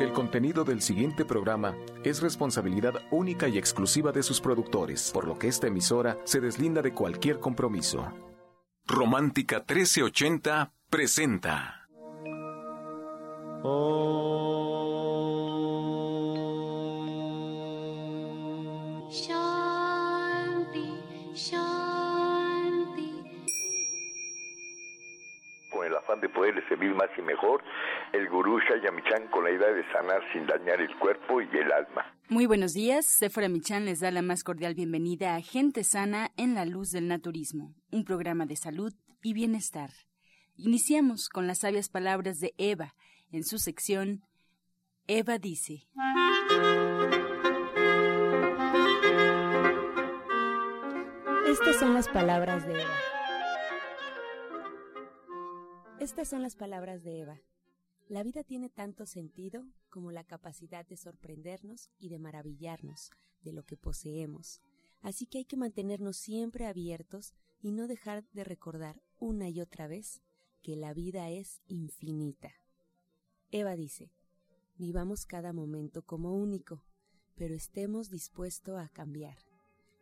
El contenido del siguiente programa es responsabilidad única y exclusiva de sus productores, por lo que esta emisora se deslinda de cualquier compromiso. Romántica 1380 presenta. Con de poderle servir más y mejor, el gurú Shayamichan con la idea de sanar sin dañar el cuerpo y el alma. Muy buenos días, Sephora Michan les da la más cordial bienvenida a Gente Sana en la Luz del Naturismo, un programa de salud y bienestar. Iniciamos con las sabias palabras de Eva en su sección Eva dice. Estas son las palabras de Eva. Estas son las palabras de Eva. La vida tiene tanto sentido como la capacidad de sorprendernos y de maravillarnos de lo que poseemos. Así que hay que mantenernos siempre abiertos y no dejar de recordar una y otra vez que la vida es infinita. Eva dice, vivamos cada momento como único, pero estemos dispuestos a cambiar.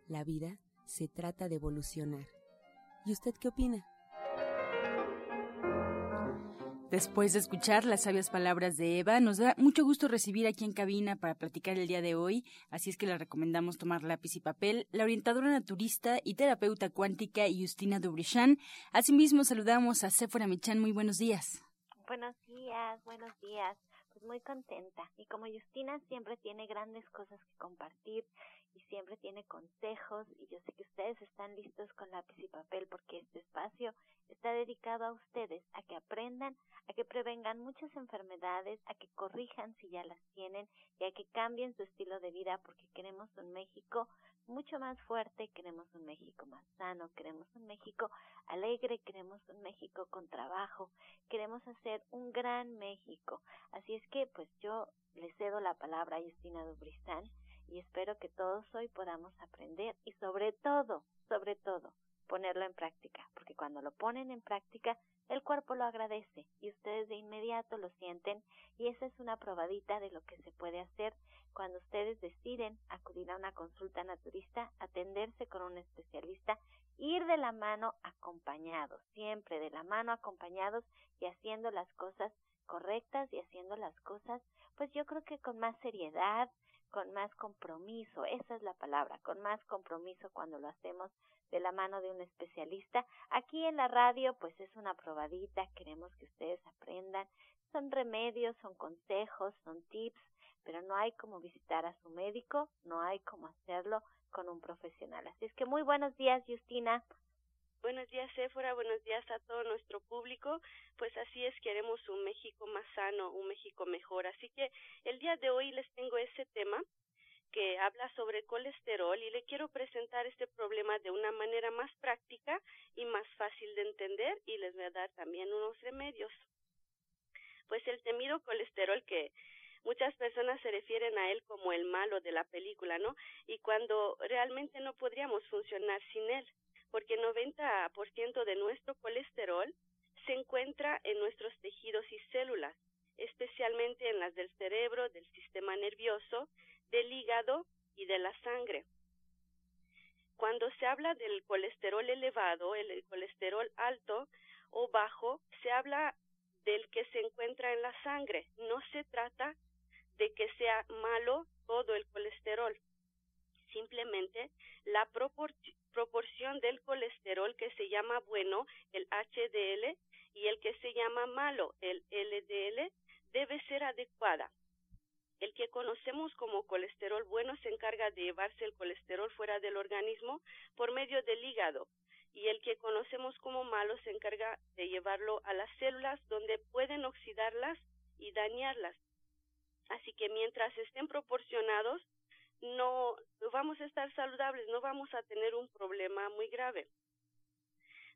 La vida se trata de evolucionar. ¿Y usted qué opina? Después de escuchar las sabias palabras de Eva, nos da mucho gusto recibir aquí en cabina para platicar el día de hoy, así es que le recomendamos tomar lápiz y papel, la orientadora naturista y terapeuta cuántica Justina Dubrichan. Asimismo, saludamos a Sephora Michan. Muy buenos días. Buenos días, buenos días. Pues muy contenta. Y como Justina siempre tiene grandes cosas que compartir y siempre tiene consejos y yo sé que ustedes están listos con lápiz y papel porque este espacio está dedicado a ustedes, a que aprendan, a que prevengan muchas enfermedades, a que corrijan si ya las tienen y a que cambien su estilo de vida porque queremos un México mucho más fuerte, queremos un México más sano, queremos un México alegre, queremos un México con trabajo, queremos hacer un gran México. Así es que pues yo le cedo la palabra a Justina Dubristán y espero que todos hoy podamos aprender y sobre todo, sobre todo, ponerlo en práctica, porque cuando lo ponen en práctica, el cuerpo lo agradece y ustedes de inmediato lo sienten y esa es una probadita de lo que se puede hacer cuando ustedes deciden acudir a una consulta naturista, atenderse con un especialista, ir de la mano acompañados, siempre de la mano acompañados y haciendo las cosas correctas y haciendo las cosas, pues yo creo que con más seriedad, con más compromiso, esa es la palabra, con más compromiso cuando lo hacemos de la mano de un especialista. Aquí en la radio pues es una probadita, queremos que ustedes aprendan, son remedios, son consejos, son tips, pero no hay como visitar a su médico, no hay como hacerlo con un profesional. Así es que muy buenos días, Justina. Buenos días, Éfora. Buenos días a todo nuestro público. Pues así es, queremos un México más sano, un México mejor. Así que el día de hoy les tengo ese tema que habla sobre colesterol y le quiero presentar este problema de una manera más práctica y más fácil de entender y les voy a dar también unos remedios. Pues el temido colesterol que muchas personas se refieren a él como el malo de la película, ¿no? Y cuando realmente no podríamos funcionar sin él porque el 90% de nuestro colesterol se encuentra en nuestros tejidos y células, especialmente en las del cerebro, del sistema nervioso, del hígado y de la sangre. Cuando se habla del colesterol elevado, el colesterol alto o bajo, se habla del que se encuentra en la sangre. No se trata de que sea malo todo el colesterol. Simplemente la proporción proporción del colesterol que se llama bueno, el HDL, y el que se llama malo, el LDL, debe ser adecuada. El que conocemos como colesterol bueno se encarga de llevarse el colesterol fuera del organismo por medio del hígado y el que conocemos como malo se encarga de llevarlo a las células donde pueden oxidarlas y dañarlas. Así que mientras estén proporcionados, no vamos a estar saludables, no vamos a tener un problema muy grave.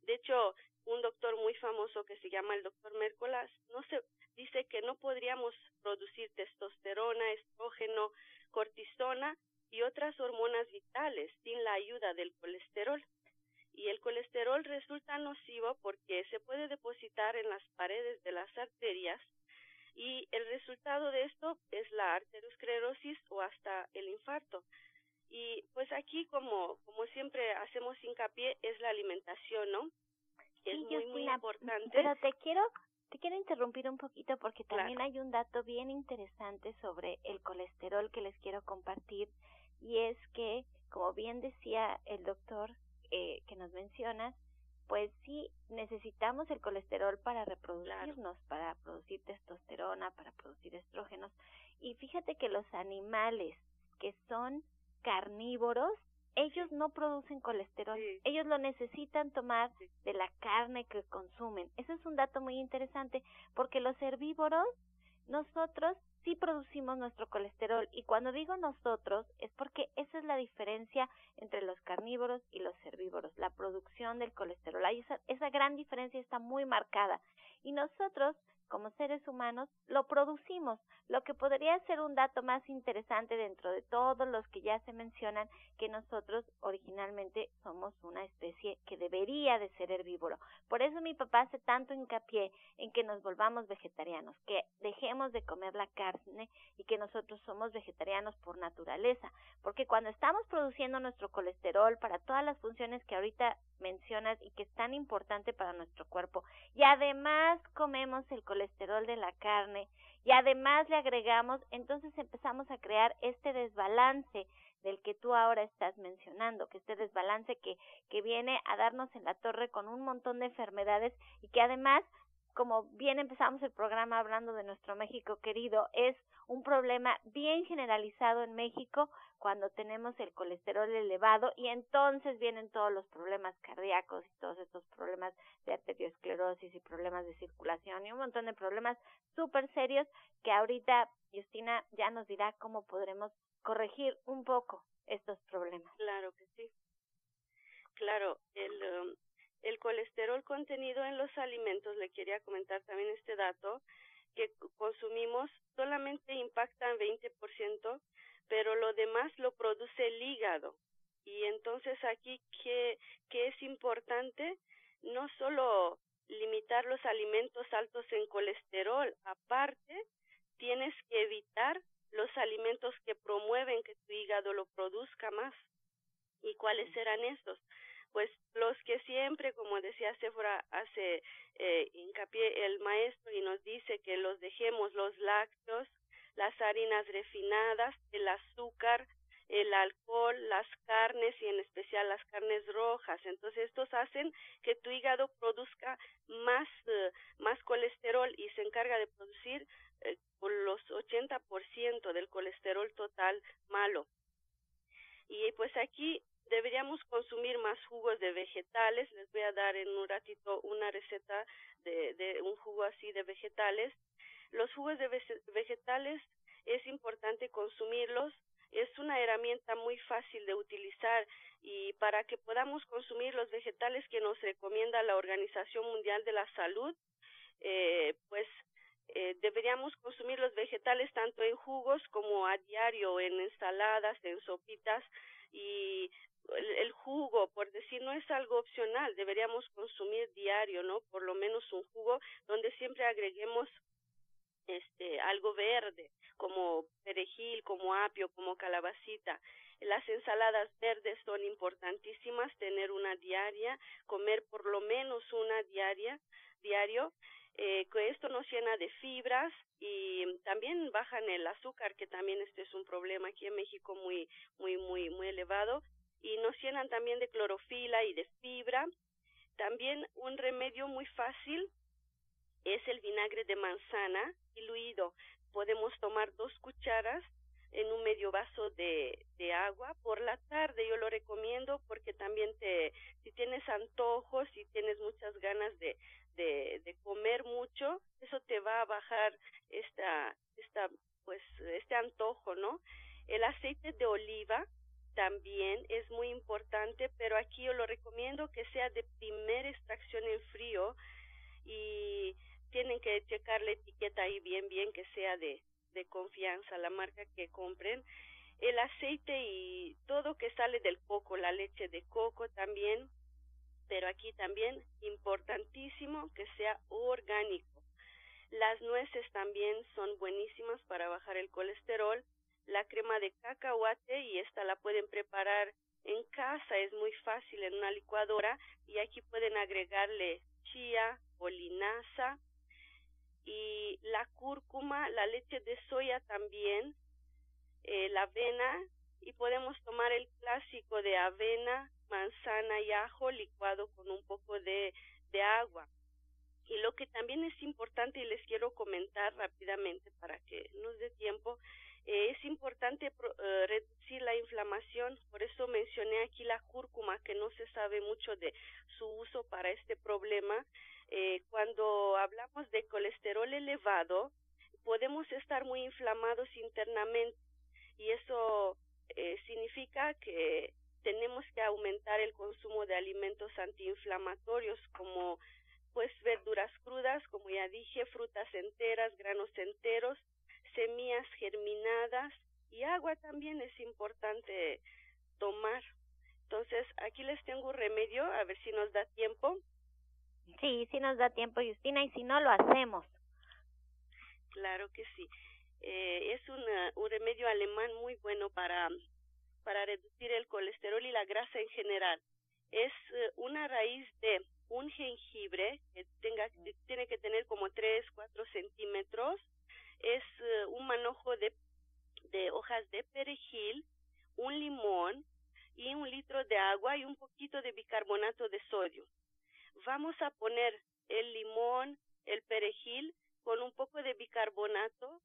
De hecho, un doctor muy famoso que se llama el doctor Mércolas no se dice que no podríamos producir testosterona, estrógeno, cortisona y otras hormonas vitales sin la ayuda del colesterol. Y el colesterol resulta nocivo porque se puede depositar en las paredes de las arterias y el resultado de esto es la arteriosclerosis o hasta el infarto. Y pues aquí como como siempre hacemos hincapié es la alimentación, ¿no? Es muy muy importante. Pero te quiero te quiero interrumpir un poquito porque también hay un dato bien interesante sobre el colesterol que les quiero compartir y es que, como bien decía el doctor eh, que nos mencionas, pues sí necesitamos el colesterol para reproducirnos, para producir testosterona, para producir estrógenos. Y fíjate que los animales que son carnívoros ellos no producen colesterol, ellos lo necesitan tomar de la carne que consumen. Ese es un dato muy interesante porque los herbívoros, nosotros sí producimos nuestro colesterol y cuando digo nosotros es porque esa es la diferencia entre los carnívoros y los herbívoros, la producción del colesterol. esa, esa gran diferencia está muy marcada y nosotros como seres humanos lo producimos, lo que podría ser un dato más interesante dentro de todos los que ya se mencionan, que nosotros originalmente somos una especie que debería de ser herbívoro. Por eso mi papá hace tanto hincapié en que nos volvamos vegetarianos, que dejemos de comer la carne y que nosotros somos vegetarianos por naturaleza, porque cuando estamos produciendo nuestro colesterol para todas las funciones que ahorita mencionas y que es tan importante para nuestro cuerpo, y además comemos el colesterol de la carne, y además le agregamos, entonces empezamos a crear este desbalance del que tú ahora estás mencionando, que este desbalance que, que viene a darnos en la torre con un montón de enfermedades y que además como bien empezamos el programa hablando de nuestro México querido, es un problema bien generalizado en México cuando tenemos el colesterol elevado y entonces vienen todos los problemas cardíacos y todos estos problemas de arteriosclerosis y problemas de circulación y un montón de problemas súper serios que ahorita Justina ya nos dirá cómo podremos corregir un poco estos problemas. Claro que sí. Claro, el, um, el colesterol contenido en los alimentos, le quería comentar también este dato, que consumimos solamente impactan 20%, pero lo demás lo produce el hígado. Y entonces aquí, ¿qué, qué es importante? No solo limitar los alimentos altos en colesterol, aparte, tienes que evitar los alimentos que promueven que tu hígado lo produzca más. ¿Y cuáles serán estos? Pues los que siempre, como decía Sephora, hace eh, hincapié el maestro y nos dice que los dejemos los lácteos, las harinas refinadas, el azúcar, el alcohol, las carnes y en especial las carnes rojas. Entonces estos hacen que tu hígado produzca más, eh, más colesterol y se encarga de producir eh, los 80% del colesterol total malo. Y pues aquí deberíamos consumir más jugos de vegetales. Les voy a dar en un ratito una receta de, de un jugo así de vegetales. Los jugos de vegetales es importante consumirlos. Es una herramienta muy fácil de utilizar y para que podamos consumir los vegetales que nos recomienda la Organización Mundial de la Salud, eh, pues eh, deberíamos consumir los vegetales tanto en jugos como a diario, en ensaladas, en sopitas y el, jugo, por decir, no es algo opcional, deberíamos consumir diario, ¿no? Por lo menos un jugo donde siempre agreguemos este algo verde, como perejil, como apio, como calabacita. Las ensaladas verdes son importantísimas, tener una diaria, comer por lo menos una diaria, diario, eh, que esto nos llena de fibras y también bajan el azúcar, que también este es un problema aquí en México muy, muy, muy, muy elevado y nos llenan también de clorofila y de fibra. También un remedio muy fácil es el vinagre de manzana diluido. Podemos tomar dos cucharas en un medio vaso de, agua por la tarde. Yo lo recomiendo porque también te, si tienes antojos, si tienes muchas ganas de, de, de comer mucho, eso te va a bajar esta, esta, pues, este antojo, ¿no? El aceite de oliva también es muy importante, pero aquí yo lo recomiendo que sea de primera extracción en frío y tienen que checar la etiqueta ahí bien, bien que sea de, de confianza, la marca que compren. El aceite y todo que sale del coco, la leche de coco también, pero aquí también importantísimo que sea orgánico. Las nueces también son buenísimas para bajar el colesterol. La crema de cacahuate y esta la pueden preparar en casa, es muy fácil en una licuadora y aquí pueden agregarle chía o linaza y la cúrcuma, la leche de soya también, eh, la avena y podemos tomar el clásico de avena, manzana y ajo licuado con un poco de, de agua. Y lo que también es importante y les quiero comentar rápidamente para que nos dé tiempo, eh, es importante eh, reducir la inflamación, por eso mencioné aquí la cúrcuma, que no se sabe mucho de su uso para este problema. Eh, cuando hablamos de colesterol elevado, podemos estar muy inflamados internamente y eso significa que tenemos que aumentar el consumo de alimentos antiinflamatorios como pues verduras crudas, como ya dije, frutas enteras, granos enteros, semillas germinadas y agua también es importante tomar. Entonces, aquí les tengo un remedio, a ver si nos da tiempo. Sí, sí nos da tiempo, Justina, y si no, lo hacemos. Claro que sí. Eh, es una, un remedio alemán muy bueno para, para reducir el colesterol y la grasa en general. Es eh, una raíz de un jengibre que tenga, tiene que tener como 3, 4 centímetros, es eh, un manojo de, de hojas de perejil, un limón y un litro de agua y un poquito de bicarbonato de sodio. Vamos a poner el limón, el perejil con un poco de bicarbonato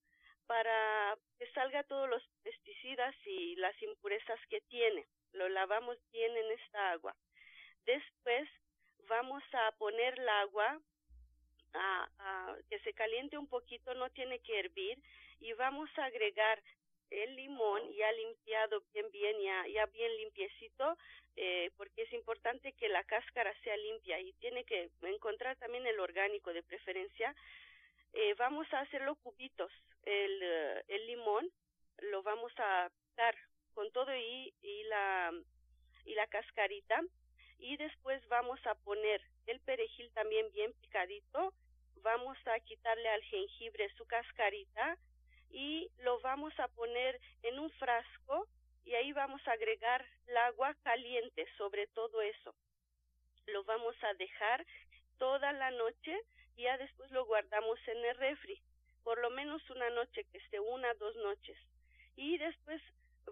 para que salga todos los pesticidas y las impurezas que tiene. Lo lavamos bien en esta agua. Después vamos a poner el agua a, a, que se caliente un poquito, no tiene que hervir, y vamos a agregar el limón ya limpiado bien, bien, ya, ya bien limpiecito, eh, porque es importante que la cáscara sea limpia y tiene que encontrar también el orgánico de preferencia. Eh, vamos a hacerlo cubitos, el, el limón lo vamos a dar con todo y, y la y la cascarita y después vamos a poner el perejil también bien picadito, vamos a quitarle al jengibre su cascarita y lo vamos a poner en un frasco y ahí vamos a agregar el agua caliente sobre todo eso. Lo vamos a dejar toda la noche y ya después lo guardamos en el refri, por lo menos una noche, que esté una, dos noches. Y después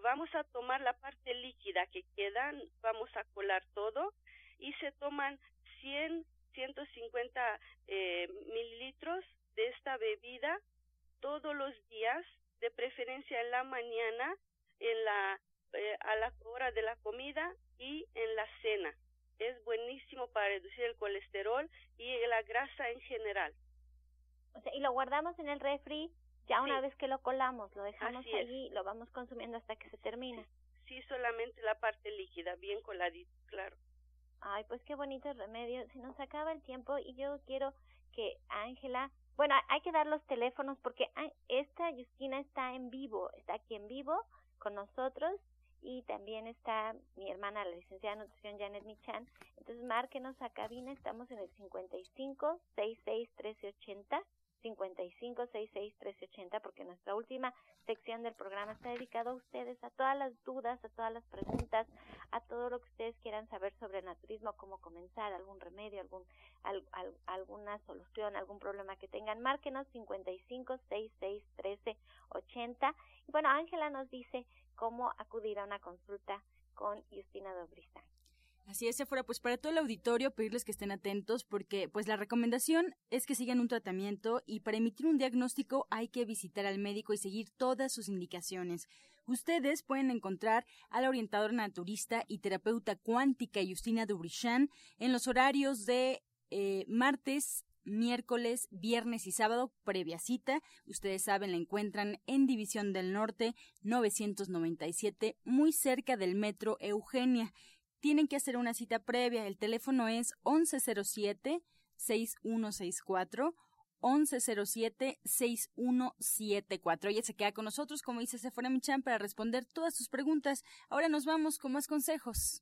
vamos a tomar la parte líquida que queda, vamos a colar todo y se toman 100, 150 eh, mililitros de esta bebida todos los días, de preferencia en la mañana, en la, eh, a la hora de la comida y en la cena. Es buenísimo para reducir el colesterol y la grasa en general. O sea, y lo guardamos en el refri ya una vez que lo colamos, lo dejamos allí, lo vamos consumiendo hasta que se termina. Sí, solamente la parte líquida, bien coladita, claro. Ay, pues qué bonito remedio. Se nos acaba el tiempo y yo quiero que Ángela, bueno, hay que dar los teléfonos porque esta Justina está en vivo, está aquí en vivo con nosotros y también está mi hermana, la licenciada de nutrición Janet Michan. Entonces, márquenos a cabina, estamos en el 55 66 1380 55 66 1380 porque nuestra última sección del programa está dedicada a ustedes, a todas las dudas, a todas las preguntas, a todo lo que ustedes quieran saber sobre naturismo, cómo comenzar, algún remedio, algún alguna solución, algún problema que tengan. Márquenos 55 66 1380 y bueno, Ángela nos dice cómo acudir a una consulta con Justina Dobrista. Así es, fuera pues para todo el auditorio pedirles que estén atentos porque pues la recomendación es que sigan un tratamiento y para emitir un diagnóstico hay que visitar al médico y seguir todas sus indicaciones. Ustedes pueden encontrar a la orientadora naturista y terapeuta cuántica Justina Dubrichan en los horarios de eh, martes, miércoles, viernes y sábado, previa cita. Ustedes saben, la encuentran en División del Norte 997, muy cerca del metro Eugenia tienen que hacer una cita previa. El teléfono es 1107-6164. 1107-6174. Ella se queda con nosotros, como dice Sephora Michan, para responder todas sus preguntas. Ahora nos vamos con más consejos.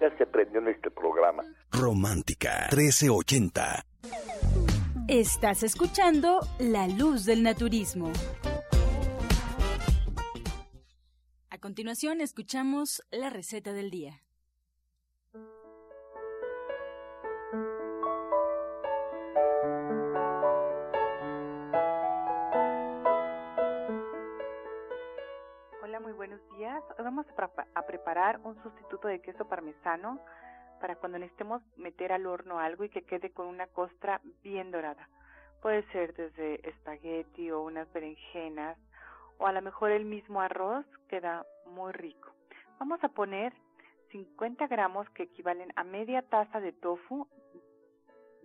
ya se prendió en este programa. Romántica 1380. Estás escuchando La Luz del Naturismo. A continuación escuchamos la receta del día. Vamos a, preparar un sustituto de queso parmesano para cuando necesitemos meter al horno algo y que quede con una costra bien dorada. Puede ser desde espagueti o unas berenjenas o a lo mejor el mismo arroz queda muy rico. Vamos a poner 50 gramos que equivalen a media taza de tofu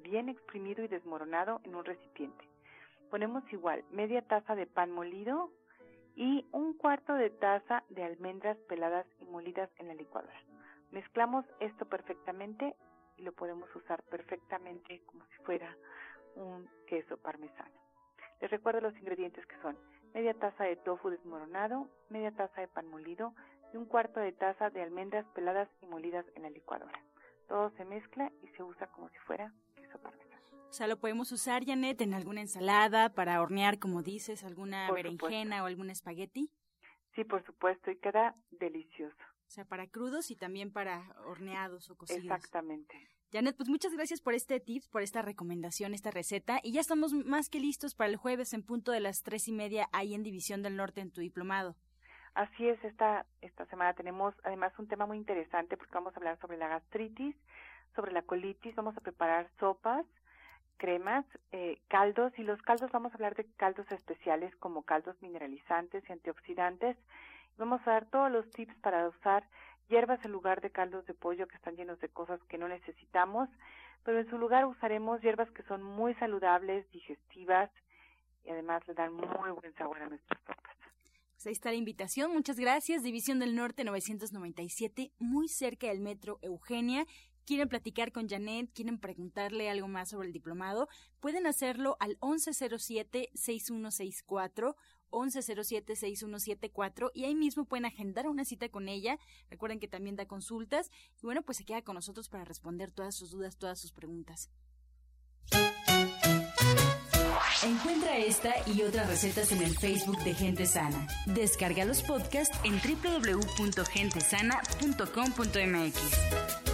bien exprimido y desmoronado en un recipiente. Ponemos igual media taza de pan molido y un cuarto de taza de almendras peladas y molidas en la licuadora. Mezclamos esto perfectamente y lo podemos usar perfectamente como si fuera un queso parmesano. Les recuerdo los ingredientes que son media taza de tofu desmoronado, media taza de pan molido y un cuarto de taza de almendras peladas y molidas en la licuadora. Todo se mezcla y se usa como si fuera queso parmesano. O sea, lo podemos usar, Janet, en alguna ensalada para hornear, como dices, alguna berenjena o algún espagueti. Sí, por supuesto, y queda delicioso. O sea, para crudos y también para horneados o cocidos. Exactamente. Janet, pues muchas gracias por este tips, por esta recomendación, esta receta. Y ya estamos más que listos para el jueves en punto de las tres y media ahí en División del Norte en tu diplomado. Así es, esta, esta semana tenemos además un tema muy interesante porque vamos a hablar sobre la gastritis, sobre la colitis, vamos a preparar sopas, cremas, eh, caldos y los caldos vamos a hablar de caldos especiales como caldos mineralizantes y antioxidantes. Vamos a dar todos los tips para usar hierbas en lugar de caldos de pollo que están llenos de cosas que no necesitamos, pero en su lugar usaremos hierbas que son muy saludables, digestivas y además le dan muy buen sabor a nuestras sopas. Pues ahí está la invitación. Muchas gracias. División del Norte 997, muy cerca del metro Eugenia quieren platicar con Janet, quieren preguntarle algo más sobre el diplomado, pueden hacerlo al 1107-6164. 1107-6174 y ahí mismo pueden agendar una cita con ella. Recuerden que también da consultas y bueno, pues se queda con nosotros para responder todas sus dudas, todas sus preguntas. Encuentra esta y otras recetas en el Facebook de Gente Sana. Descarga los podcasts en www.gentesana.com.mx.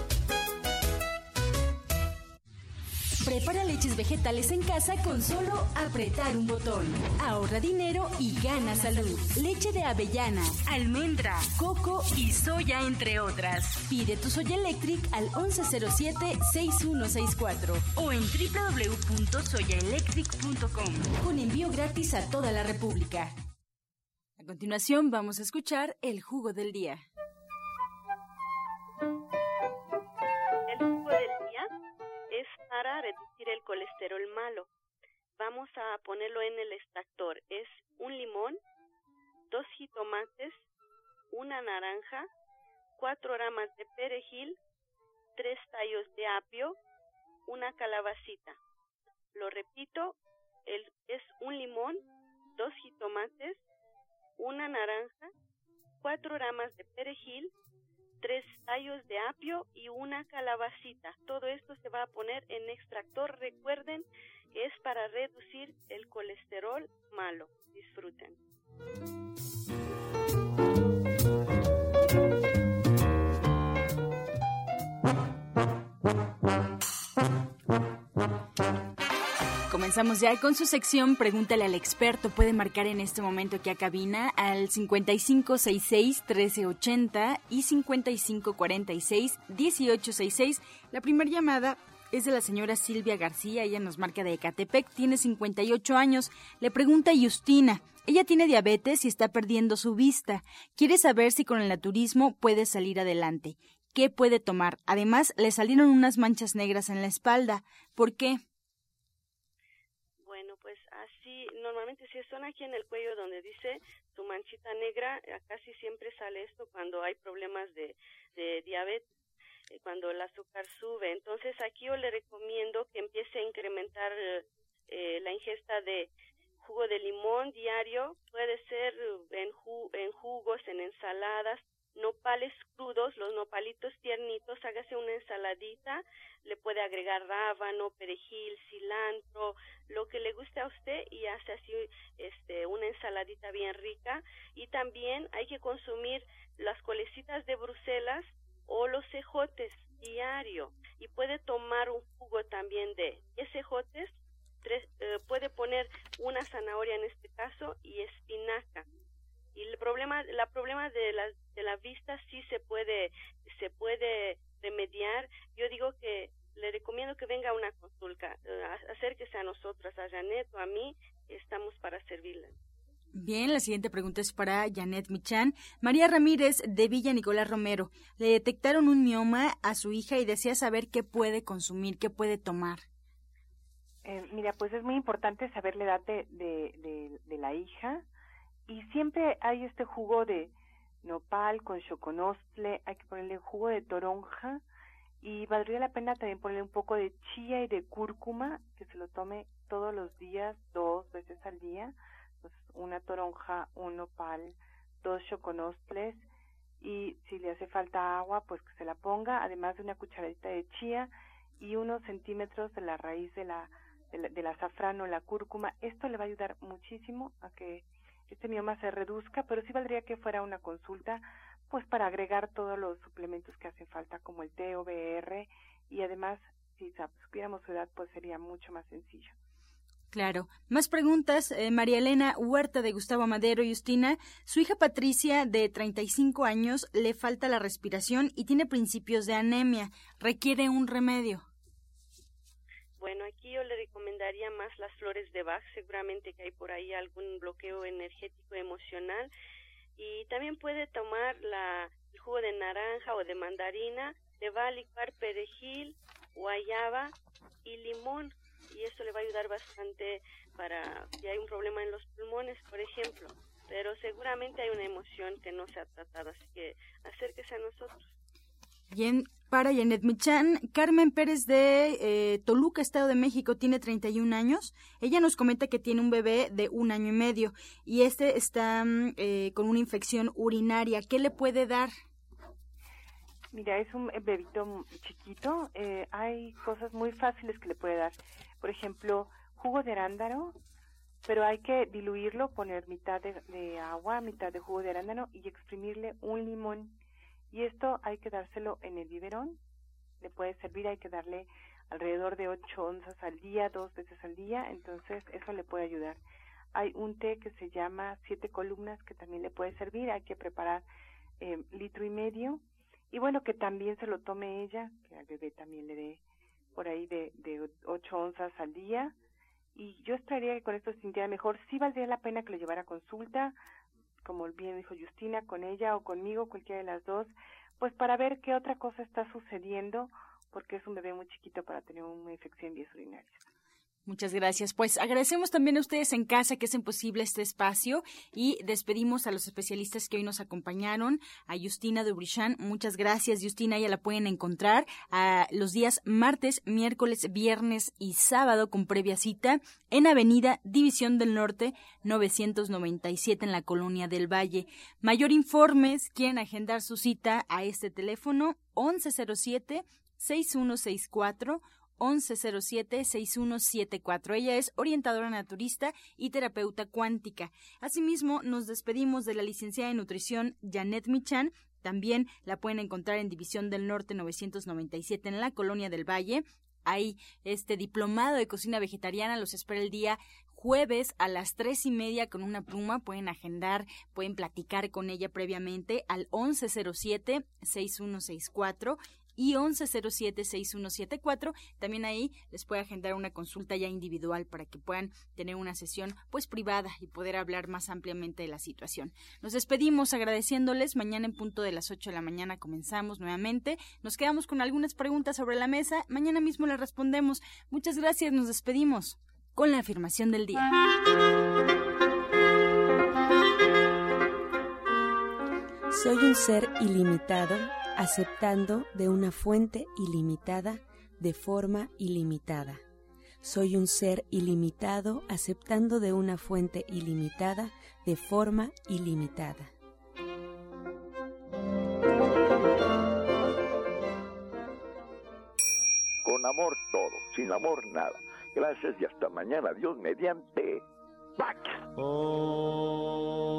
Prepara leches vegetales en casa con solo apretar un botón. Ahorra dinero y gana salud. Leche de avellana, almendra, coco y soya, entre otras. Pide tu Soya Electric al 1107-6164 o en www.soyaelectric.com con envío gratis a toda la República. A continuación vamos a escuchar el jugo del día. Para reducir el colesterol malo. Vamos a ponerlo en el extractor. Es un limón, dos jitomates, una naranja, cuatro ramas de perejil, tres tallos de apio, una calabacita. Lo repito, es un limón, dos jitomates, una naranja, cuatro ramas de perejil, tres tallos de apio y una calabacita. Todo esto se va a poner en extractor. Recuerden que es para reducir el colesterol malo. Disfruten. Comenzamos ya con su sección Pregúntale al experto. Puede marcar en este momento aquí a cabina al 5566-1380 y 5546-1866. La primera llamada es de la señora Silvia García. Ella nos marca de Ecatepec, tiene 58 años. Le pregunta a Justina. Ella tiene diabetes y está perdiendo su vista. Quiere saber si con el naturismo puede salir adelante. qué puede tomar. Además, le salieron unas manchas negras en la espalda. ¿Por qué? Así, normalmente si son aquí en el cuello donde dice su manchita negra, casi siempre sale esto cuando hay problemas de, de diabetes eh, cuando el azúcar sube. Entonces aquí yo le recomiendo que empiece a incrementar eh, la ingesta de jugo de limón diario, puede ser en, en jugos, en ensaladas, nopales crudos, los nopalitos tiernitos, hágase una ensaladita, le puede agregar rábano, perejil, cilantro, lo que le guste a usted y hace así este una ensaladita bien rica. Y también hay que consumir las colecitas de Bruselas o los cejotes diario. Y puede tomar un jugo también de cejotes tres, eh, puede poner una zanahoria en este caso y espinaca problema la problema de la de la vista sí se puede se puede remediar yo digo que le recomiendo que venga a una consulta eh, acérquese a nosotras a Janet o a mí estamos para servirle Bien, la siguiente pregunta es para Janet Michan. María Ramírez de Villa Nicolás Romero. Le detectaron un mioma a su hija y desea saber qué puede consumir, qué puede tomar. Eh, mira, pues es muy importante saber la edad de, de, la hija y siempre hay este jugo de nopal con choconostle, hay que ponerle jugo de toronja y valdría la pena también ponerle un poco de chía y de cúrcuma, que se lo tome todos los días, dos veces al día, pues una toronja, un nopal, dos choconostles y si le hace falta agua, pues que se la ponga, además de una cucharadita de chía y unos centímetros de la raíz de la del, azafrán o la cúrcuma. Esto le va a ayudar muchísimo a que este mioma se reduzca, pero sí valdría que fuera una consulta pues para agregar todos los suplementos que hacen falta como el TOBR y además si supiéramos su edad pues sería mucho más sencillo. Claro. Más preguntas. Eh, María Elena Huerta de Gustavo Madero Justina. Su hija Patricia, de 35 años, le falta la respiración y tiene principios de anemia. Requiere un remedio. Bueno, aquí yo le recomendaría más las flores de Bach, seguramente que hay por ahí algún bloqueo energético emocional y también puede tomar la, el jugo de naranja o de mandarina, le va a licuar perejil, guayaba y limón y esto le va a ayudar bastante para si hay un problema en los pulmones, por ejemplo, pero seguramente hay una emoción que no se ha tratado, así que acérquese a nosotros. Bien, para Janet Michan, Carmen Pérez de eh, Toluca, Estado de México, tiene 31 años. Ella nos comenta que tiene un bebé de un año y medio y este está mm, eh, con una infección urinaria. ¿Qué le puede dar? Mira, es un bebito chiquito. Eh, hay cosas muy fáciles que le puede dar. Por ejemplo, jugo de arándano, pero hay que diluirlo, poner mitad de, de agua, mitad de jugo de arándano y exprimirle un limón y esto hay que dárselo en el biberón, le puede servir, hay que darle alrededor de 8 onzas al día, dos veces al día, entonces eso le puede ayudar. Hay un té que se llama siete columnas que también le puede servir, hay que preparar eh, litro y medio y bueno, que también se lo tome ella, que al bebé también le dé por ahí de, de 8 onzas al día y yo esperaría que con esto se sintiera mejor. Sí valdría la pena que le llevara consulta, como bien dijo Justina, con ella o conmigo, cualquiera de las dos, pues para ver qué otra cosa está sucediendo, porque es un bebé muy chiquito para tener una infección en. Muchas gracias. Pues agradecemos también a ustedes en casa que hacen posible este espacio y despedimos a los especialistas que hoy nos acompañaron. A Justina Dubrichan, muchas gracias. Justina ya la pueden encontrar a los días martes, miércoles, viernes y sábado con previa cita en Avenida División del Norte 997 en la Colonia del Valle. Mayor informes, quieren agendar su cita a este teléfono 1107 6164 1107-6174. Ella es orientadora naturista y terapeuta cuántica. Asimismo, nos despedimos de la licenciada en nutrición Janet Michan. También la pueden encontrar en División del Norte 997 en la Colonia del Valle. Hay este diplomado de cocina vegetariana, los espera el día jueves a las tres y media con una pluma. Pueden agendar, pueden platicar con ella previamente al 1107-6164 y 1107-6174. También ahí les puede agendar una consulta ya individual para que puedan tener una sesión pues privada y poder hablar más ampliamente de la situación. Nos despedimos agradeciéndoles. Mañana en punto de las 8 de la mañana comenzamos nuevamente. Nos quedamos con algunas preguntas sobre la mesa. Mañana mismo les respondemos. Muchas gracias. Nos despedimos con la afirmación del día. Soy un ser ilimitado, aceptando de una fuente ilimitada, de forma ilimitada. Soy un ser ilimitado, aceptando de una fuente ilimitada, de forma ilimitada. Con amor todo, sin amor nada. Gracias y hasta mañana. Dios mediante. ¡Pax! Oh.